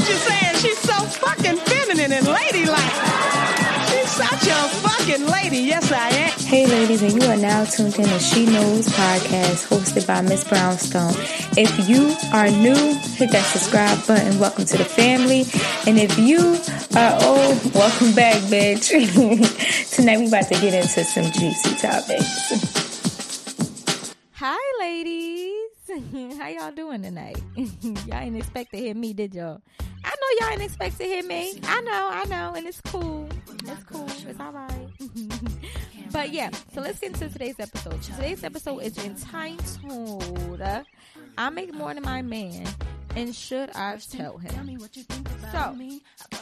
Know what you're saying. She's so fucking feminine and ladylike. She's such a fucking lady. Yes, I am. Hey, ladies, and you are now tuned in to She Knows podcast hosted by Miss Brownstone. If you are new, hit that subscribe button. Welcome to the family. And if you are old, welcome back, bitch. Tonight, we're about to get into some juicy topics. Hi, ladies. How y'all doing tonight? y'all ain't expect to hear me, did y'all? Know y'all ain't expect to hear me. I know, I know, and it's cool. It's cool. It's all right. but yeah, so let's get into today's episode. Today's episode is entitled "I Make More Than My Man." And should I tell him? So,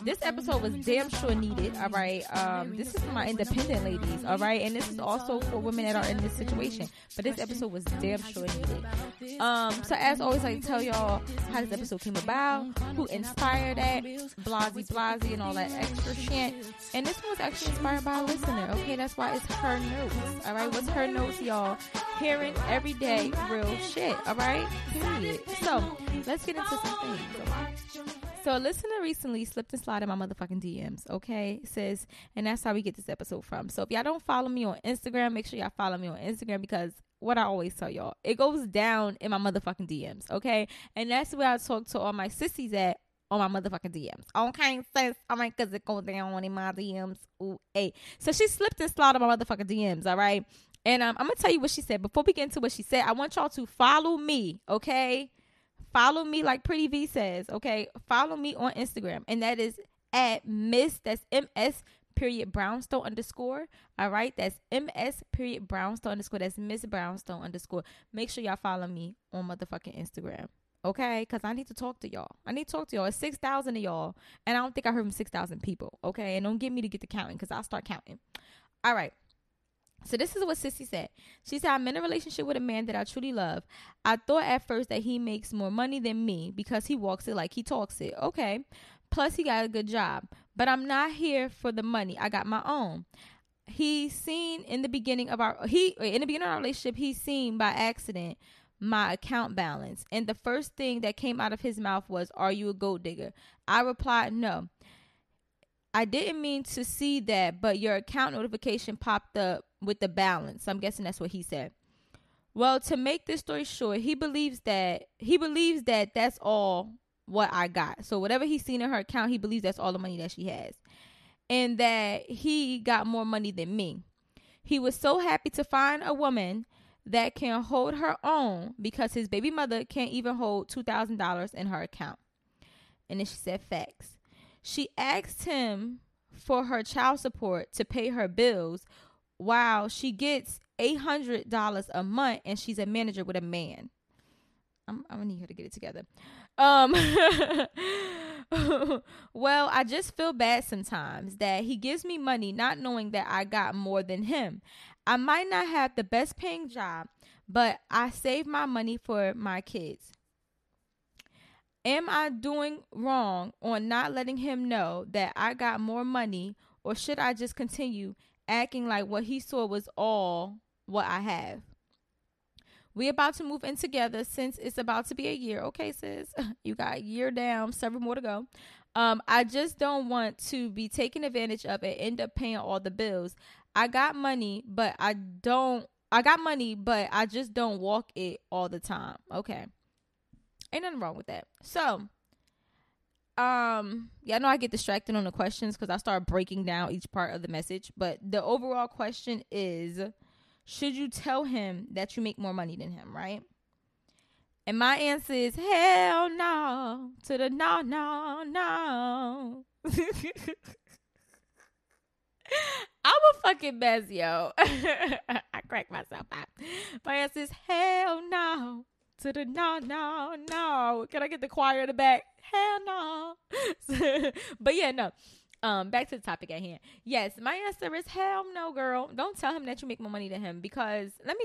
this episode was damn sure needed. All right. Um, this is for my independent ladies. All right. And this is also for women that are in this situation. But this episode was damn sure needed. Um, so as always, I tell y'all how this episode came about, who inspired that, blasey blasey, and all that extra shit. And this one was actually inspired by a listener. Okay, that's why it's her notes. All right, what's her notes, y'all? Hearing everyday real shit. All right, period. So let's get into. So a listener recently slipped and slid in my motherfucking DMs, okay? Says, and that's how we get this episode from. So if y'all don't follow me on Instagram, make sure y'all follow me on Instagram because what I always tell y'all, it goes down in my motherfucking DMs, okay? And that's where I talk to all my sissies at on my motherfucking DMs. Okay, sis. All right, because it goes down in my DMs. Ooh, hey. So she slipped and slid on my motherfucking DMs, all right? And um, I'm to tell you what she said. Before we get into what she said, I want y'all to follow me, okay? Follow me like Pretty Vee says, okay? Follow me on Instagram, and that is at Miss, that's M-S period Brownstone underscore. All right, that's MS period Brownstone underscore. That's Miss Brownstone underscore. Make sure y'all follow me on motherfucking Instagram. Okay, because I need to talk to y'all. I need to talk to y'all. It's 6,000 of y'all, and I don't think I heard from 6,000 people. Okay, and don't get me to get the counting because I'll start counting. All right. So this is what Sissy said. She said, I'm in a relationship with a man that I truly love. I thought at first that he makes more money than me because he walks it like he talks it. Okay. Plus he got a good job. But I'm not here for the money. I got my own. He seen in the beginning of our he in the beginning of our relationship, he seen by accident my account balance. And the first thing that came out of his mouth was, Are you a gold digger? I replied, No. I didn't mean to see that, but your account notification popped up with the balance. I'm guessing that's what he said. Well, to make this story short, he believes that he believes that that's all what I got. So whatever he's seen in her account, he believes that's all the money that she has. And that he got more money than me. He was so happy to find a woman that can hold her own because his baby mother can't even hold $2,000 in her account. And then she said facts. She asked him for her child support to pay her bills while she gets $800 a month and she's a manager with a man. I'm, I'm gonna need her to get it together. Um, well, I just feel bad sometimes that he gives me money not knowing that I got more than him. I might not have the best paying job, but I save my money for my kids. Am I doing wrong on not letting him know that I got more money, or should I just continue acting like what he saw was all what I have? We about to move in together since it's about to be a year. Okay, sis, you got a year down, several more to go. Um, I just don't want to be taken advantage of and end up paying all the bills. I got money, but I don't. I got money, but I just don't walk it all the time. Okay, ain't nothing wrong with that. So, um, yeah, I know I get distracted on the questions because I start breaking down each part of the message. But the overall question is should you tell him that you make more money than him, right? And my answer is hell no to the no, no, no. I'm a fucking mess, yo. I crack myself up My answer is hell no to the no, no, no. Can I get the choir in the back? Hell no. but yeah, no. Um, back to the topic at hand. Yes, my answer is hell no, girl. Don't tell him that you make more money than him because let me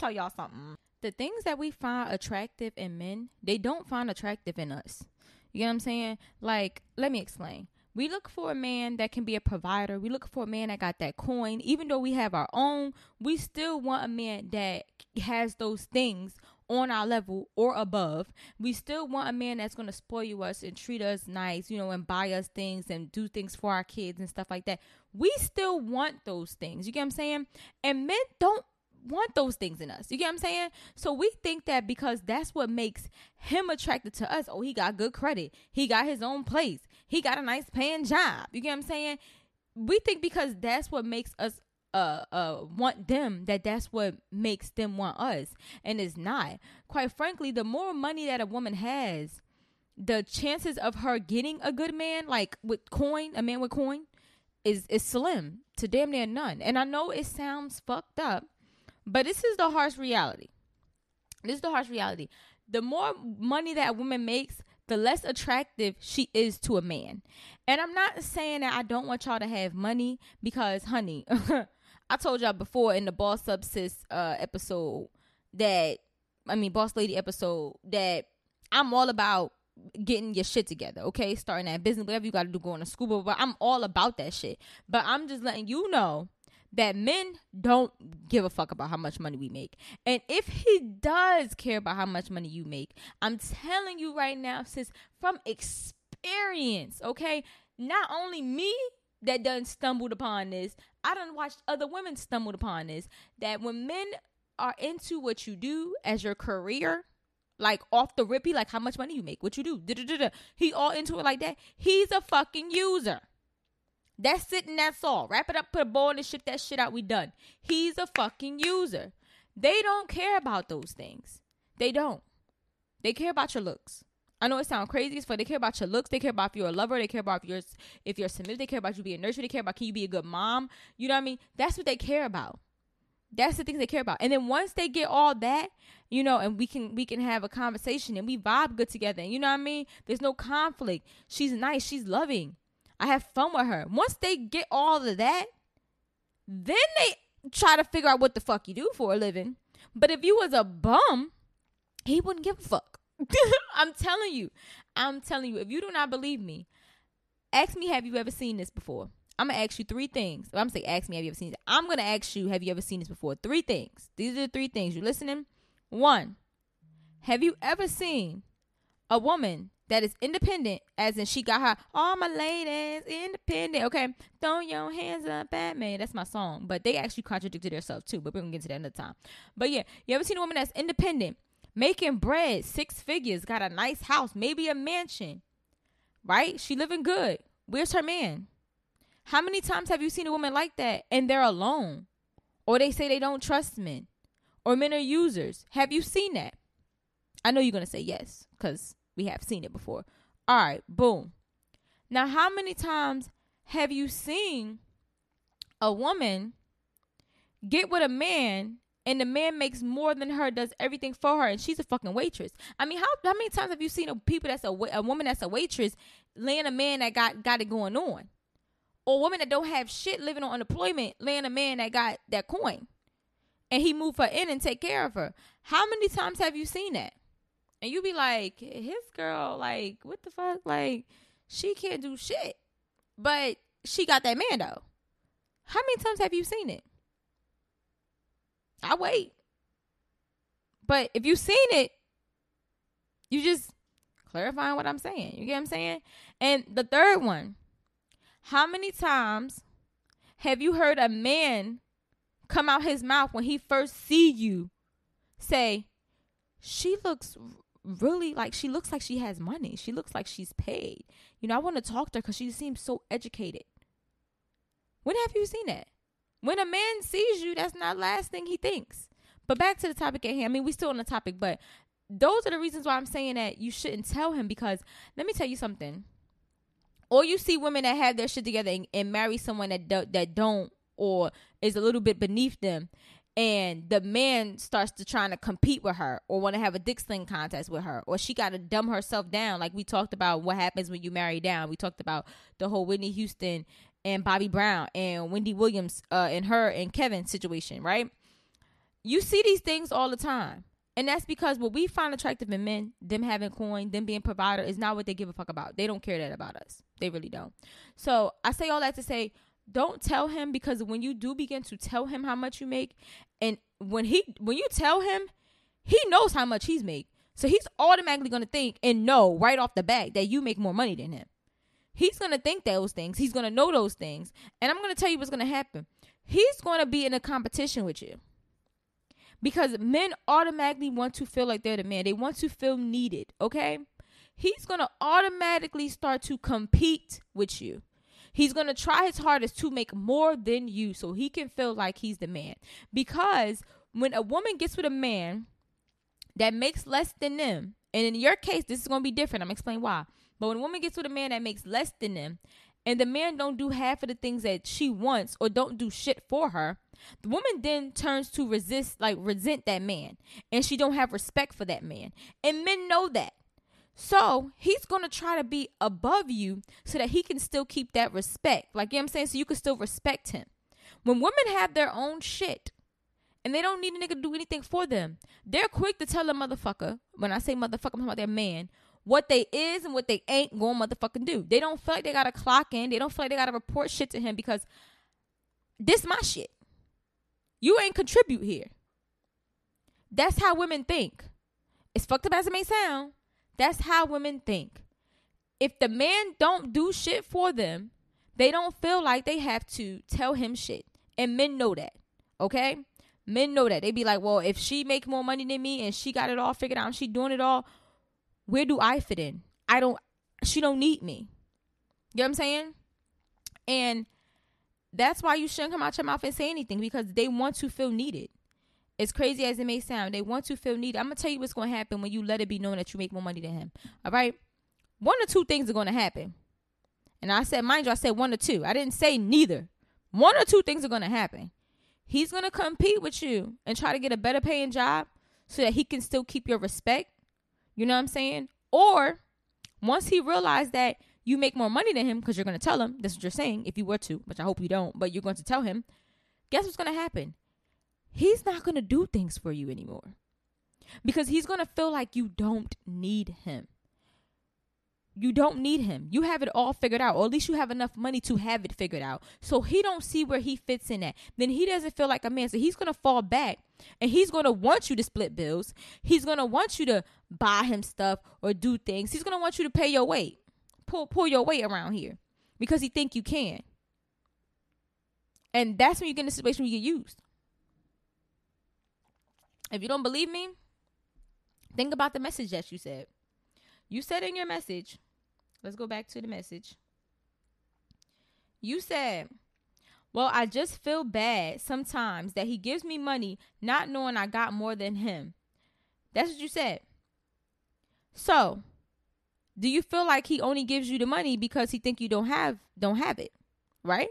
Tell y'all something. The things that we find attractive in men, they don't find attractive in us. You get what I'm saying? Like, let me explain. We look for a man that can be a provider. We look for a man that got that coin. Even though we have our own, we still want a man that has those things on our level or above. We still want a man that's going to spoil us and treat us nice, you know, and buy us things and do things for our kids and stuff like that. We still want those things. You get what I'm saying? And men don't want those things in us. You get what I'm saying? So we think that because that's what makes him attracted to us. Oh, he got good credit. He got his own place. He got a nice paying job. You get what I'm saying? We think because that's what makes us uh uh want them that that's what makes them want us and it's not quite frankly the more money that a woman has the chances of her getting a good man like with coin a man with coin is is slim to damn near none and i know it sounds fucked up but this is the harsh reality. This is the harsh reality. The more money that a woman makes, the less attractive she is to a man. And I'm not saying that I don't want y'all to have money because, honey, I told y'all before in the Boss Up Sis uh, episode that, I mean, Boss Lady episode, that I'm all about getting your shit together, okay? Starting that business, whatever you got to do, going to school, but I'm all about that shit. But I'm just letting you know that men don't give a fuck about how much money we make. And if he does care about how much money you make, I'm telling you right now, sis, from experience, okay? Not only me that done stumbled upon this, I done watched other women stumbled upon this. That when men are into what you do as your career, like off the rip, he like how much money you make, what you do, da-da-da-da. he all into it like that. He's a fucking user. That's it and that's all. Wrap it up, put a bow on and ship that shit out. We done. He's a fucking user. They don't care about those things. They don't. They care about your looks. I know it sounds crazy, but they care about your looks. They care about if you're a lover. They care about if you're if you're submissive. They care about you being nurtured. They care about can you be a good mom. You know what I mean? That's what they care about. That's the things they care about. And then once they get all that, you know, and we can we can have a conversation and we vibe good together. And you know what I mean? There's no conflict. She's nice. She's loving. I have fun with her. Once they get all of that, then they try to figure out what the fuck you do for a living. But if you was a bum, he wouldn't give a fuck. I'm telling you. I'm telling you. If you do not believe me, ask me, have you ever seen this before? I'm gonna ask you three things. I'm gonna say, ask me, have you ever seen this? I'm gonna ask you, have you ever seen this before? Three things. These are the three things. You listening? One, have you ever seen a woman that is independent, as in she got her all my ladies independent. Okay, throw your hands up at me. That's my song, but they actually contradicted themselves too. But we're gonna get to that another time. But yeah, you ever seen a woman that's independent, making bread, six figures, got a nice house, maybe a mansion, right? She living good. Where's her man? How many times have you seen a woman like that and they're alone, or they say they don't trust men, or men are users? Have you seen that? I know you're gonna say yes, because we have seen it before. All right, boom. Now, how many times have you seen a woman get with a man and the man makes more than her, does everything for her, and she's a fucking waitress? I mean, how how many times have you seen a people that's a a woman that's a waitress laying a man that got got it going on, or a woman that don't have shit living on unemployment laying a man that got that coin, and he move her in and take care of her? How many times have you seen that? And you be like, his girl, like, what the fuck? Like, she can't do shit. But she got that man though. How many times have you seen it? I wait. But if you've seen it, you just clarifying what I'm saying. You get what I'm saying? And the third one, how many times have you heard a man come out his mouth when he first see you say, she looks really like she looks like she has money. She looks like she's paid. You know, I want to talk to her because she seems so educated. When have you seen that? When a man sees you, that's not the last thing he thinks. But back to the topic at hand. I mean, we still on the topic, but those are the reasons why I'm saying that you shouldn't tell him because let me tell you something. Or you see women that have their shit together and, and marry someone that do, that don't or is a little bit beneath them and the man starts to trying to compete with her or want to have a dick sling contest with her or she got to dumb herself down. Like we talked about what happens when you marry down. We talked about the whole whitney houston and bobby brown and wendy williams uh and her and kevin situation right? You see these things all the time. And that's because what we find attractive in men them having coin them being provider is not what they give a fuck about. They don't care that about us. They really don't. So i say all that to say don't tell him because when you do begin to tell him how much you make and when he when you tell him he knows how much he's make. So he's automatically going to think and know right off the bat that you make more money than him. He's going to think those things. He's going to know those things. And i'm going to tell you what's going to happen. He's going to be in a competition with you. Because men automatically want to feel like they're the man. They want to feel needed okay? He's going to automatically start to compete with you He's going to try his hardest to make more than you so he can feel like he's the man. Because when a woman gets with a man that makes less than them, and in your case, this is going to be different. I'm going to explain why. But when a woman gets with a man that makes less than them, and the man don't do half of the things that she wants or don't do shit for her, the woman then turns to resist, like resent that man, and she don't have respect for that man. And men know that. So he's gonna try to be above you so that he can still keep that respect. Like you know what I'm saying? So you can still respect him. When women have their own shit and they don't need a nigga to do anything for them, they're quick to tell a motherfucker, when I say motherfucker, I'm talking about their man, what they is and what they ain't going motherfucking do. They don't feel like they gotta clock in. They don't feel like they gotta report shit to him because this my shit. You ain't contribute here. That's how women think. It's fucked up as it may sound. That's how women think. If the man don't do shit for them, they don't feel like they have to tell him shit. And men know that. Okay? Men know that. They be like, well, if she make more money than me and she got it all figured out and she doing it all, where do I fit in? I don't she don't need me. You know what I'm saying? And that's why you shouldn't come out your mouth and say anything because they want to feel needed. As crazy as it may sound, they want to feel needed. I'm gonna tell you what's gonna happen when you let it be known that you make more money than him. All right, one or two things are gonna happen. And I said, mind you, I said one or two. I didn't say neither. One or two things are gonna happen. He's gonna compete with you and try to get a better paying job so that he can still keep your respect. You know what I'm saying? Or once he realized that you make more money than him because you're going to tell him that's what you're saying if you were to which i hope you don't but you're going to tell him guess what's going to happen he's not going to do things for you anymore because he's going to feel like you don't need him. You don't need him. You have it all figured out, or at least you have enough money to have it figured out. So he don't see where he fits in at. Then he doesn't feel like a man. So he's gonna fall back, and he's gonna want you to split bills. He's gonna want you to buy him stuff or do things. He's gonna want you to pay your weight, pull pull your weight around here, because he think you can. And that's when you get in a situation where you get used. If you don't believe me, think about the message that you said. You said in your message, let's go back to the message. You said, Well, I just feel bad sometimes that he gives me money not knowing I got more than him. That's what you said. So, do you feel like he only gives you the money because he think you don't have don't have it? Right?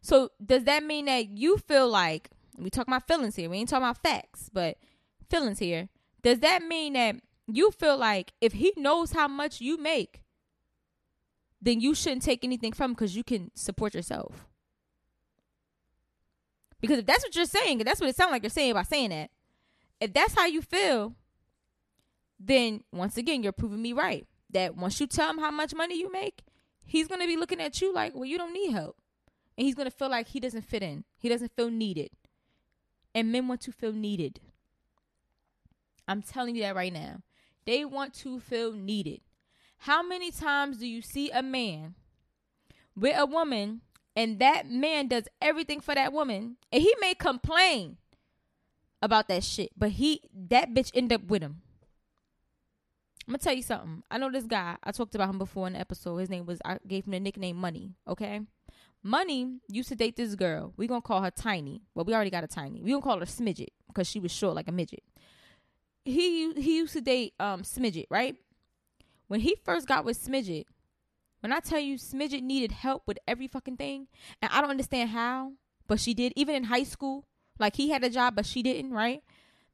So, does that mean that you feel like we talk about feelings here. We ain't talking about facts, but feelings here. Does that mean that you feel like if he knows how much you make, then you shouldn't take anything from him because you can support yourself? Because if that's what you're saying, that's what it sounds like you're saying by saying that. If that's how you feel, then once again, you're proving me right. That once you tell him how much money you make, he's going to be looking at you like, well, you don't need help. And he's going to feel like he doesn't fit in. He doesn't feel needed. And men want to feel needed. I'm telling you that right now. They want to feel needed. How many times do you see a man with a woman and that man does everything for that woman and he may complain about that shit, but he that bitch end up with him. I'm gonna tell you something. I know this guy. I talked about him before in the episode. His name was I gave him the nickname Money. Okay, Money used to date this girl. We gonna call her Tiny. Well, we already got a Tiny. We gonna call her Smidget because she was short like a midget. He he used to date um Smidget, right? When he first got with Smidget, when I tell you Smidget needed help with every fucking thing, and I don't understand how, but she did. Even in high school, like he had a job, but she didn't, right?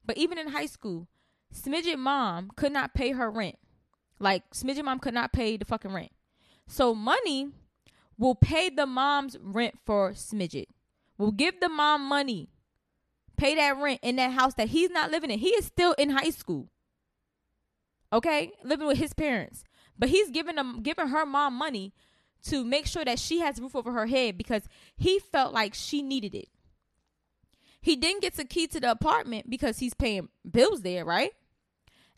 But even in high school, Smidget mom could not pay her rent. Like Smidget mom could not pay the fucking rent. So money will pay the mom's rent for Smidget. Will give the mom money. Pay that rent in that house that he's not living in. He is still in high school. Okay? Living with his parents. But he's giving them giving her mom money to make sure that she has roof over her head because he felt like she needed it. He didn't get the key to the apartment because he's paying bills there, right?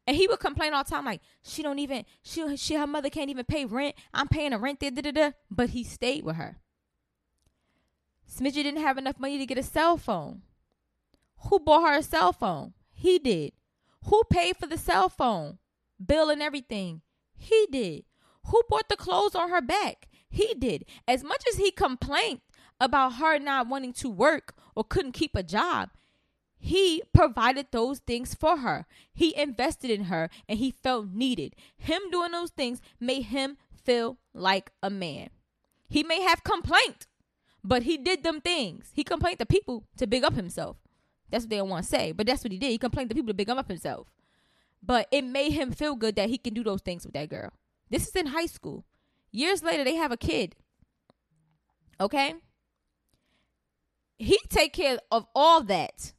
And he would complain all the time, like she don't even she she her mother can't even pay rent. I'm paying a rent there, da da da. But he stayed with her. Smidget didn't have enough money to get a cell phone. Who bought her a cell phone? He did. Who paid for the cell phone bill and everything? He did. Who bought the clothes on her back? He did. As much as he complained about her not wanting to work or couldn't keep a job, he provided those things for her. He invested in her and he felt needed. Him doing those things made him feel like a man. He may have complained, but he did them things. He complained to people to big up himself. That's what they want to say, but that's what he did. He complained to people to big up himself. But it made him feel good that he can do those things with that girl. This is in high school. Years later, they have a kid. Okay? He take care of all that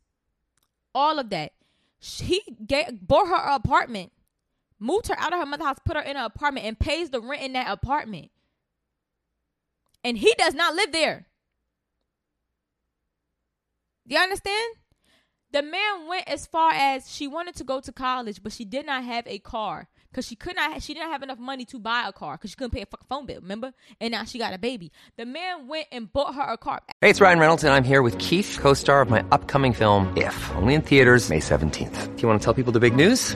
all of that. He get, bought her apartment, moved her out of her mother's house, put her in an apartment, and pays the rent in that apartment. And he does not live there. Do you understand? The man went as far as she wanted to go to college, but she did not have a car because she could not. She didn't have enough money to buy a car because she couldn't pay a fucking phone bill. Remember? And now she got a baby. The man went and bought her a car. Hey, it's Ryan Reynolds, and I'm here with Keith, co-star of my upcoming film. If only in theaters May seventeenth. Do you want to tell people the big news?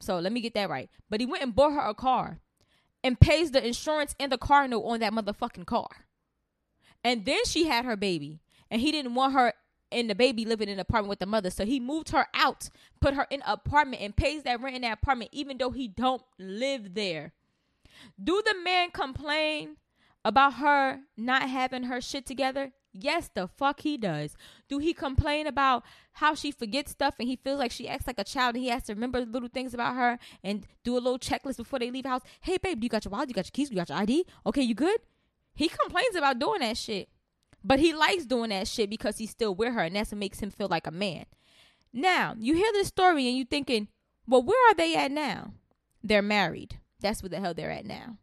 So let me get that right. But he went and bought her a car and pays the insurance and the car note on that motherfucking car. And then she had her baby. And he didn't want her and the baby living in an apartment with the mother. So he moved her out, put her in an apartment, and pays that rent in that apartment, even though he don't live there. Do the man complain about her not having her shit together? Yes, the fuck he does. Do he complain about how she forgets stuff and he feels like she acts like a child and he has to remember little things about her and do a little checklist before they leave the house? Hey, babe, do you got your wallet? You got your keys? You got your ID? Okay, you good? He complains about doing that shit. But he likes doing that shit because he's still with her and that's what makes him feel like a man. Now, you hear this story and you thinking, well, where are they at now? They're married. That's where the hell they're at now.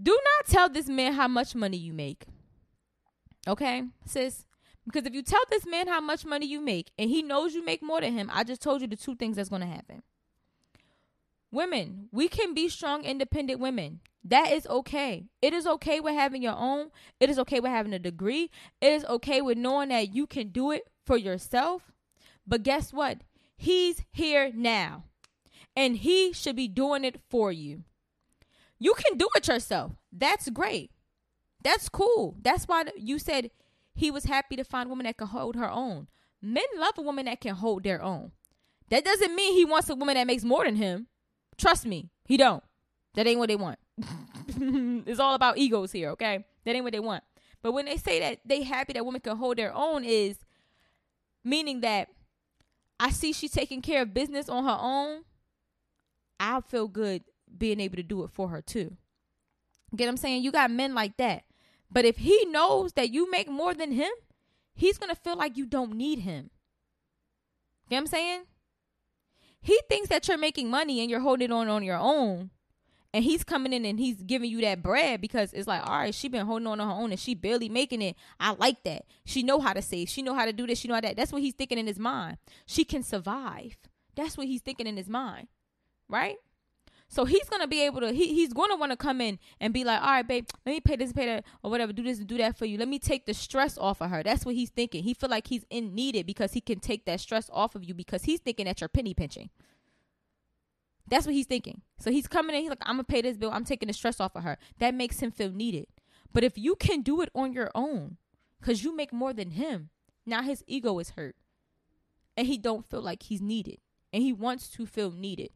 Do not tell this man how much money you make. Okay, sis? Because if you tell this man how much money you make and he knows you make more than him, I just told you the two things that's going to happen. Women, we can be strong, independent women. That is okay. It is okay with having your own. It is okay with having a degree. It is okay with knowing that you can do it for yourself. But guess what? He's here now. And he should be doing it for you. You can do it yourself. That's great. That's cool. That's why you said he was happy to find a woman that can hold her own. Men love a woman that can hold their own. That doesn't mean he wants a woman that makes more than him. Trust me, he don't. That ain't what they want. it's all about egos here, okay? That ain't what they want. But when they say that they happy that women can hold their own is meaning that I see she's taking care of business on her own. I'll feel good being able to do it for her too. Get what I'm saying? You got men like that. But if he knows that you make more than him, he's going to feel like you don't need him. You know what I'm saying? He thinks that you're making money and you're holding on on your own. And he's coming in and he's giving you that bread because it's like, all right, she been holding on on her own and she barely making it. I like that. She know how to save. She know how to do this. She know how that. That's what he's thinking in his mind. She can survive. That's what he's thinking in his mind, right? So he's gonna be able to. He, he's gonna want to come in and be like, all right, babe, let me pay this, pay that, or whatever. Do this and do that for you. Let me take the stress off of her. That's what he's thinking. He feel like he's in needed because he can take that stress off of you because he's thinking that you're penny pinching. That's what he's thinking. So he's coming in. He's like, I'm gonna pay this bill. I'm taking the stress off of her. That makes him feel needed. But if you can do it on your own, cause you make more than him, now his ego is hurt, and he don't feel like he's needed, and he wants to feel needed.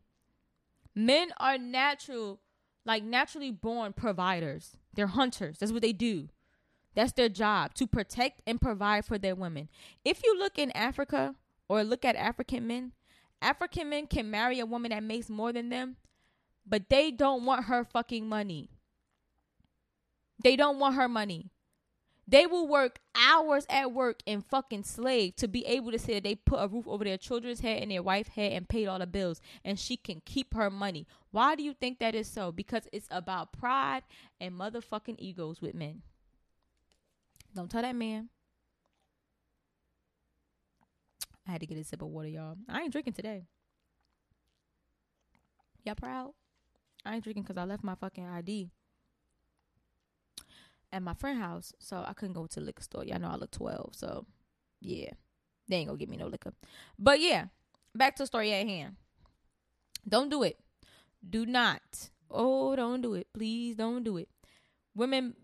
Men are natural, like naturally born providers. They're hunters. That's what they do. That's their job to protect and provide for their women. If you look in Africa or look at African men, African men can marry a woman that makes more than them, but they don't want her fucking money. They don't want her money. They will work hours at work and fucking slave to be able to say that they put a roof over their children's head and their wife's head and paid all the bills and she can keep her money. Why do you think that is so? Because it's about pride and motherfucking egos with men. Don't tell that man. I had to get a sip of water, y'all. I ain't drinking today. Y'all proud? I ain't drinking because I left my fucking ID at my friend house, so I couldn't go to liquor store. Y'all know I look 12, so yeah. They ain't gonna give me no liquor. But yeah, back to the story at hand. Don't do it. Do not. Oh, don't do it. Please don't do it. Women,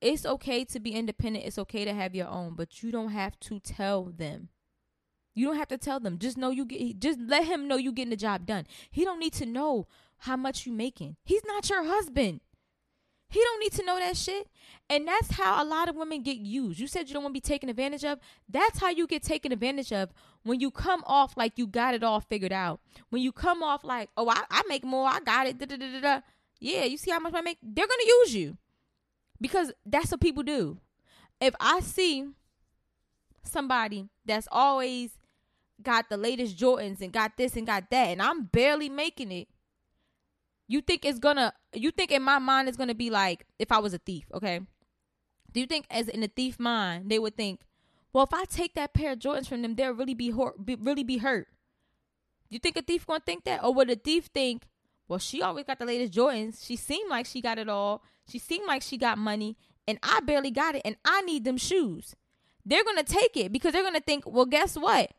it's okay to be independent. It's okay to have your own, but you don't have to tell them. You don't have to tell them. Just know you get just let him know you getting the job done. He don't need to know how much you making. He's not your husband. He don't need to know that shit. And that's how a lot of women get used. You said you don't want to be taken advantage of. That's how you get taken advantage of when you come off like you got it all figured out. When you come off like, oh, I, I make more, I got it. Da, da, da, da. Yeah, you see how much I make? They're going to use you because that's what people do. If I see somebody that's always got the latest Jordans and got this and got that, and I'm barely making it, you think it's gonna you think in my mind it's gonna be like if I was a thief, okay? Do you think as in a thief mind they would think, well, if I take that pair of Jordans from them, they'll really be, hor- be really be hurt? Do you think a thief gonna think that, or would a thief think, well, she always got the latest Jordans. She seemed like she got it all. She seemed like she got money, and I barely got it, and I need them shoes. They're gonna take it because they're gonna think, well, guess what?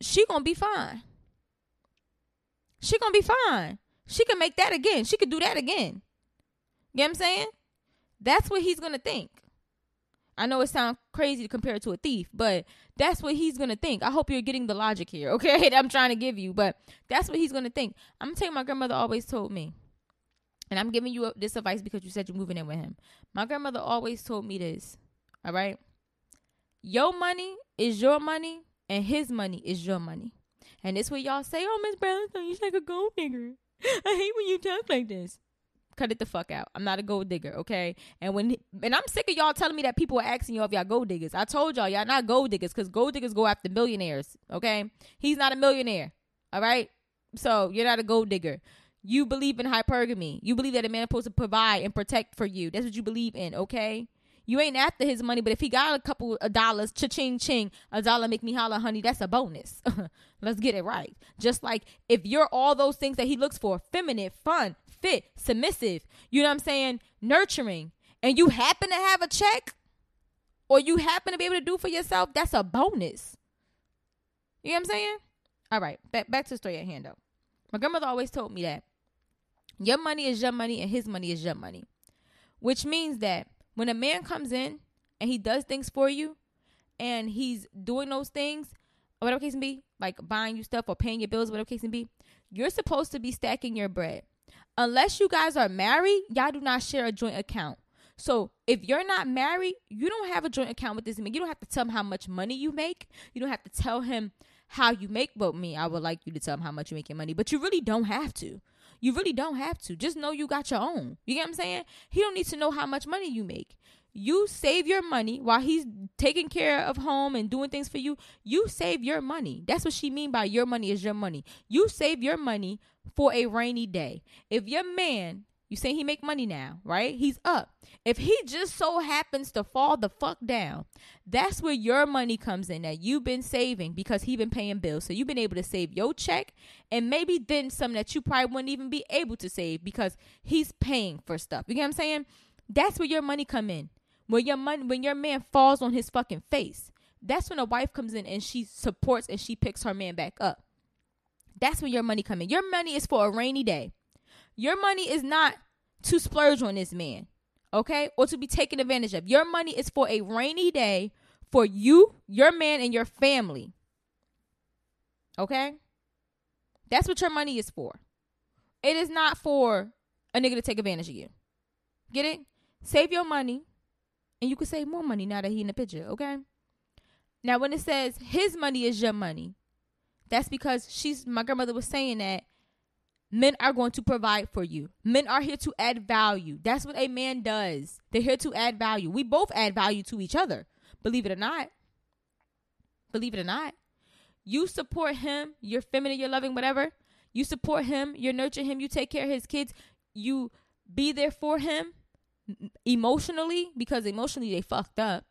She gonna be fine. She gonna be fine. She can make that again. She could do that again. You know what I'm saying? That's what he's gonna think. I know it sounds crazy to compare it to a thief, but that's what he's gonna think. I hope you're getting the logic here, okay? I'm trying to give you, but that's what he's gonna think. I'm gonna tell you, my grandmother always told me, and I'm giving you this advice because you said you're moving in with him. My grandmother always told me this. All right, your money is your money, and his money is your money. And this what y'all say, oh Miss Brownstone, you're like a gold digger. I hate when you talk like this. Cut it the fuck out. I'm not a gold digger, okay? And when and I'm sick of y'all telling me that people are asking y'all if y'all gold diggers. I told y'all y'all not gold diggers because gold diggers go after millionaires, okay? He's not a millionaire, all right? So you're not a gold digger. You believe in hypergamy. You believe that a man is supposed to provide and protect for you. That's what you believe in, okay? You ain't after his money, but if he got a couple of dollars, cha-ching ching, a dollar make me holler, honey, that's a bonus. Let's get it right. Just like if you're all those things that he looks for, feminine, fun, fit, submissive, you know what I'm saying, nurturing, and you happen to have a check or you happen to be able to do for yourself, that's a bonus. You know what I'm saying? All right, back back to the story at hand though. My grandmother always told me that your money is your money and his money is your money. Which means that when a man comes in and he does things for you and he's doing those things, whatever case may be, like buying you stuff or paying your bills, whatever case may be, you're supposed to be stacking your bread. Unless you guys are married, y'all do not share a joint account. So if you're not married, you don't have a joint account with this man. You don't have to tell him how much money you make. You don't have to tell him how you make. But me, I would like you to tell him how much you make your money. But you really don't have to. You really don't have to. Just know you got your own. You get what I'm saying? He don't need to know how much money you make. you save your money while he's taking care of home and doing things for you. You save your money. That's what she mean by your money is your money. You save your money for a rainy day. If your man, you say he make money now, right? He's up. If he just so happens to fall the fuck down, that's where your money comes in that you've been saving because he been paying bills. So you've been able to save your check and maybe then some that you probably wouldn't even be able to save because he's paying for stuff. You get what I'm saying? That's where your money come in. When your money, when your man falls on his fucking face, that's when a wife comes in and she supports and she picks her man back up. That's when your money come in. Your money is for a rainy day. Your money is not to splurge on this man, okay, or to be taken advantage of. Your money is for a rainy day for you, your man, and your family. Okay, that's what your money is for. It is not for a nigga to take advantage of you. Get it? Save your money and you can save more money now that he in the picture, okay? Now when it says his money is your money, that's because she's my grandmother was saying that men are going to provide for you. Men are here to add value. That's what a man does. They're here to add value. We both add value to each other. Believe it or not. Believe it or not. You support him, you're feminine, you're loving, whatever. You support him, you nurture him, you take care of his kids, you be there for him emotionally because emotionally they fucked up.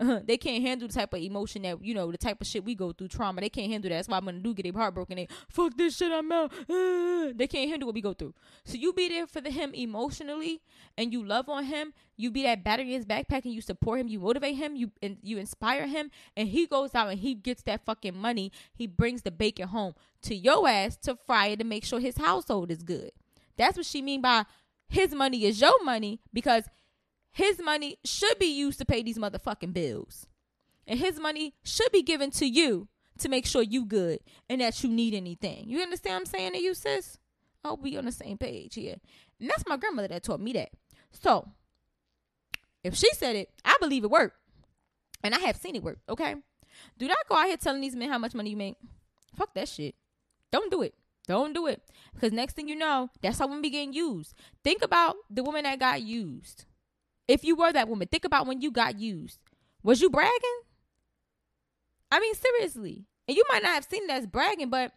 they can't handle the type of emotion that you know the type of shit we go through trauma. They can't handle that. That's why when do get their heart broken, they fuck this shit. I'm out. they can't handle what we go through. So you be there for the, him emotionally, and you love on him. You be that battery in his backpack, and you support him. You motivate him. You and you inspire him, and he goes out and he gets that fucking money. He brings the bacon home to your ass to fry it to make sure his household is good. That's what she mean by his money is your money because his money should be used to pay these motherfucking bills. And his money should be given to you to make sure you good and that you need anything. You understand what I'm saying to you, sis? I hope we on the same page here. And that's my grandmother that taught me that. So if she said it, I believe it worked. And I have seen it work, okay? Do not go out here telling these men how much money you make. Fuck that shit. Don't do it. Don't do it. Because next thing you know, that's how women be getting used. Think about the woman that got used. If you were that woman, think about when you got used. Was you bragging? I mean, seriously. And you might not have seen it as bragging, but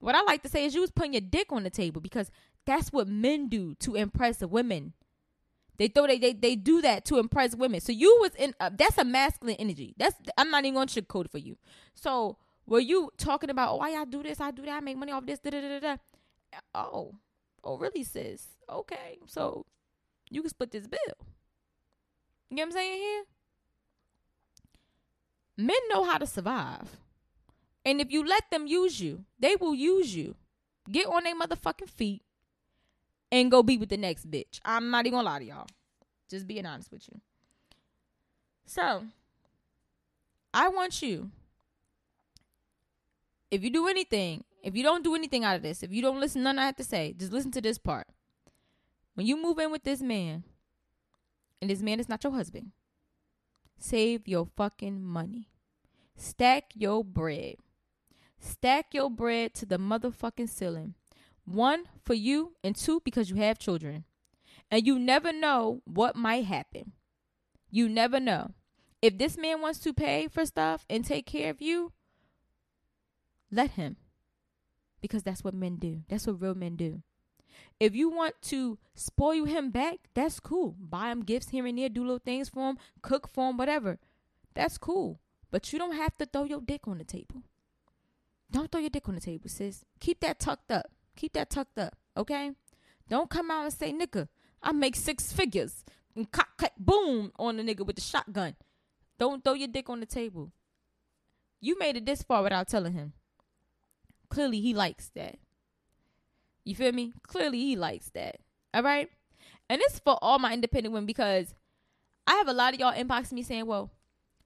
what I like to say is you was putting your dick on the table because that's what men do to impress the women. They throw they they, they do that to impress women. So you was in uh, that's a masculine energy. That's I'm not even going to sugarcoat it for you. So were you talking about, oh, why y'all do this? I do that. I make money off this. Da, da, da, da. Oh, oh, really, sis? Okay, so you can split this bill. You know what I'm saying here? Men know how to survive. And if you let them use you, they will use you. Get on their motherfucking feet and go be with the next bitch. I'm not even gonna lie to y'all. Just being honest with you. So, I want you if you do anything, if you don't do anything out of this, if you don't listen none I have to say, just listen to this part. When you move in with this man, and this man is not your husband, save your fucking money. Stack your bread. Stack your bread to the motherfucking ceiling. One, for you, and two, because you have children. And you never know what might happen. You never know. If this man wants to pay for stuff and take care of you, let him. Because that's what men do. That's what real men do. If you want to spoil him back, that's cool. Buy him gifts here and there, do little things for him, cook for him, whatever. That's cool. But you don't have to throw your dick on the table. Don't throw your dick on the table, sis. Keep that tucked up. Keep that tucked up, okay? Don't come out and say, nigga, I make six figures. And cock, cock, boom on the nigga with the shotgun. Don't throw your dick on the table. You made it this far without telling him. Clearly, he likes that. You feel me? Clearly, he likes that. All right. And it's for all my independent women because I have a lot of y'all inbox me saying, well,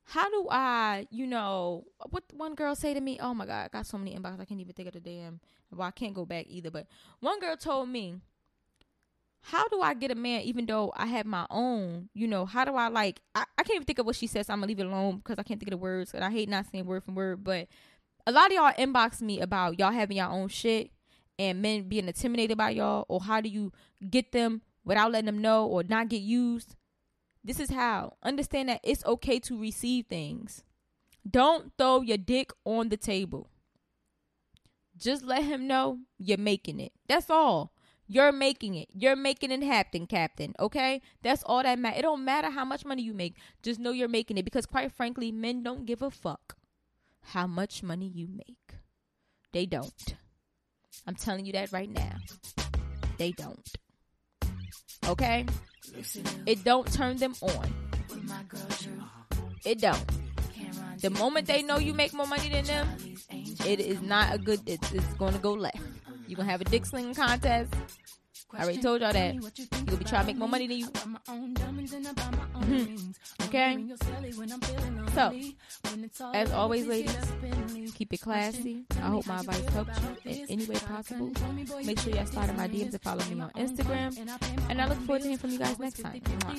how do I, you know, what one girl say to me? Oh my God, I got so many inbox, I can't even think of the damn. Well, I can't go back either. But one girl told me, how do I get a man even though I have my own? You know, how do I like? I, I can't even think of what she says. So I'm gonna leave it alone because I can't think of the words. And I hate not saying word for word. But a lot of y'all inbox me about y'all having your own shit and men being intimidated by y'all or how do you get them without letting them know or not get used This is how. Understand that it's okay to receive things. Don't throw your dick on the table. Just let him know you're making it. That's all. You're making it. You're making it happen, Captain. Okay? That's all that matters. It don't matter how much money you make. Just know you're making it. Because quite frankly, men don't give a fuck how much money you make. They don't. I'm telling you that right now. They don't. Okay? It don't turn them on. It don't. The moment they know you make more money than them, it is not a good. It's, it's going to go left. You're gonna have a dick slinging contest. I already told y'all that. You're gonna be trying to make more money than you. Mhm. Okay? So, as always, ladies, keep it classy. I hope my advice helped you in any way possible. Make sure y'all slide in my DMs and follow me on Instagram. And I look forward to hearing from you guys next time. Mwah.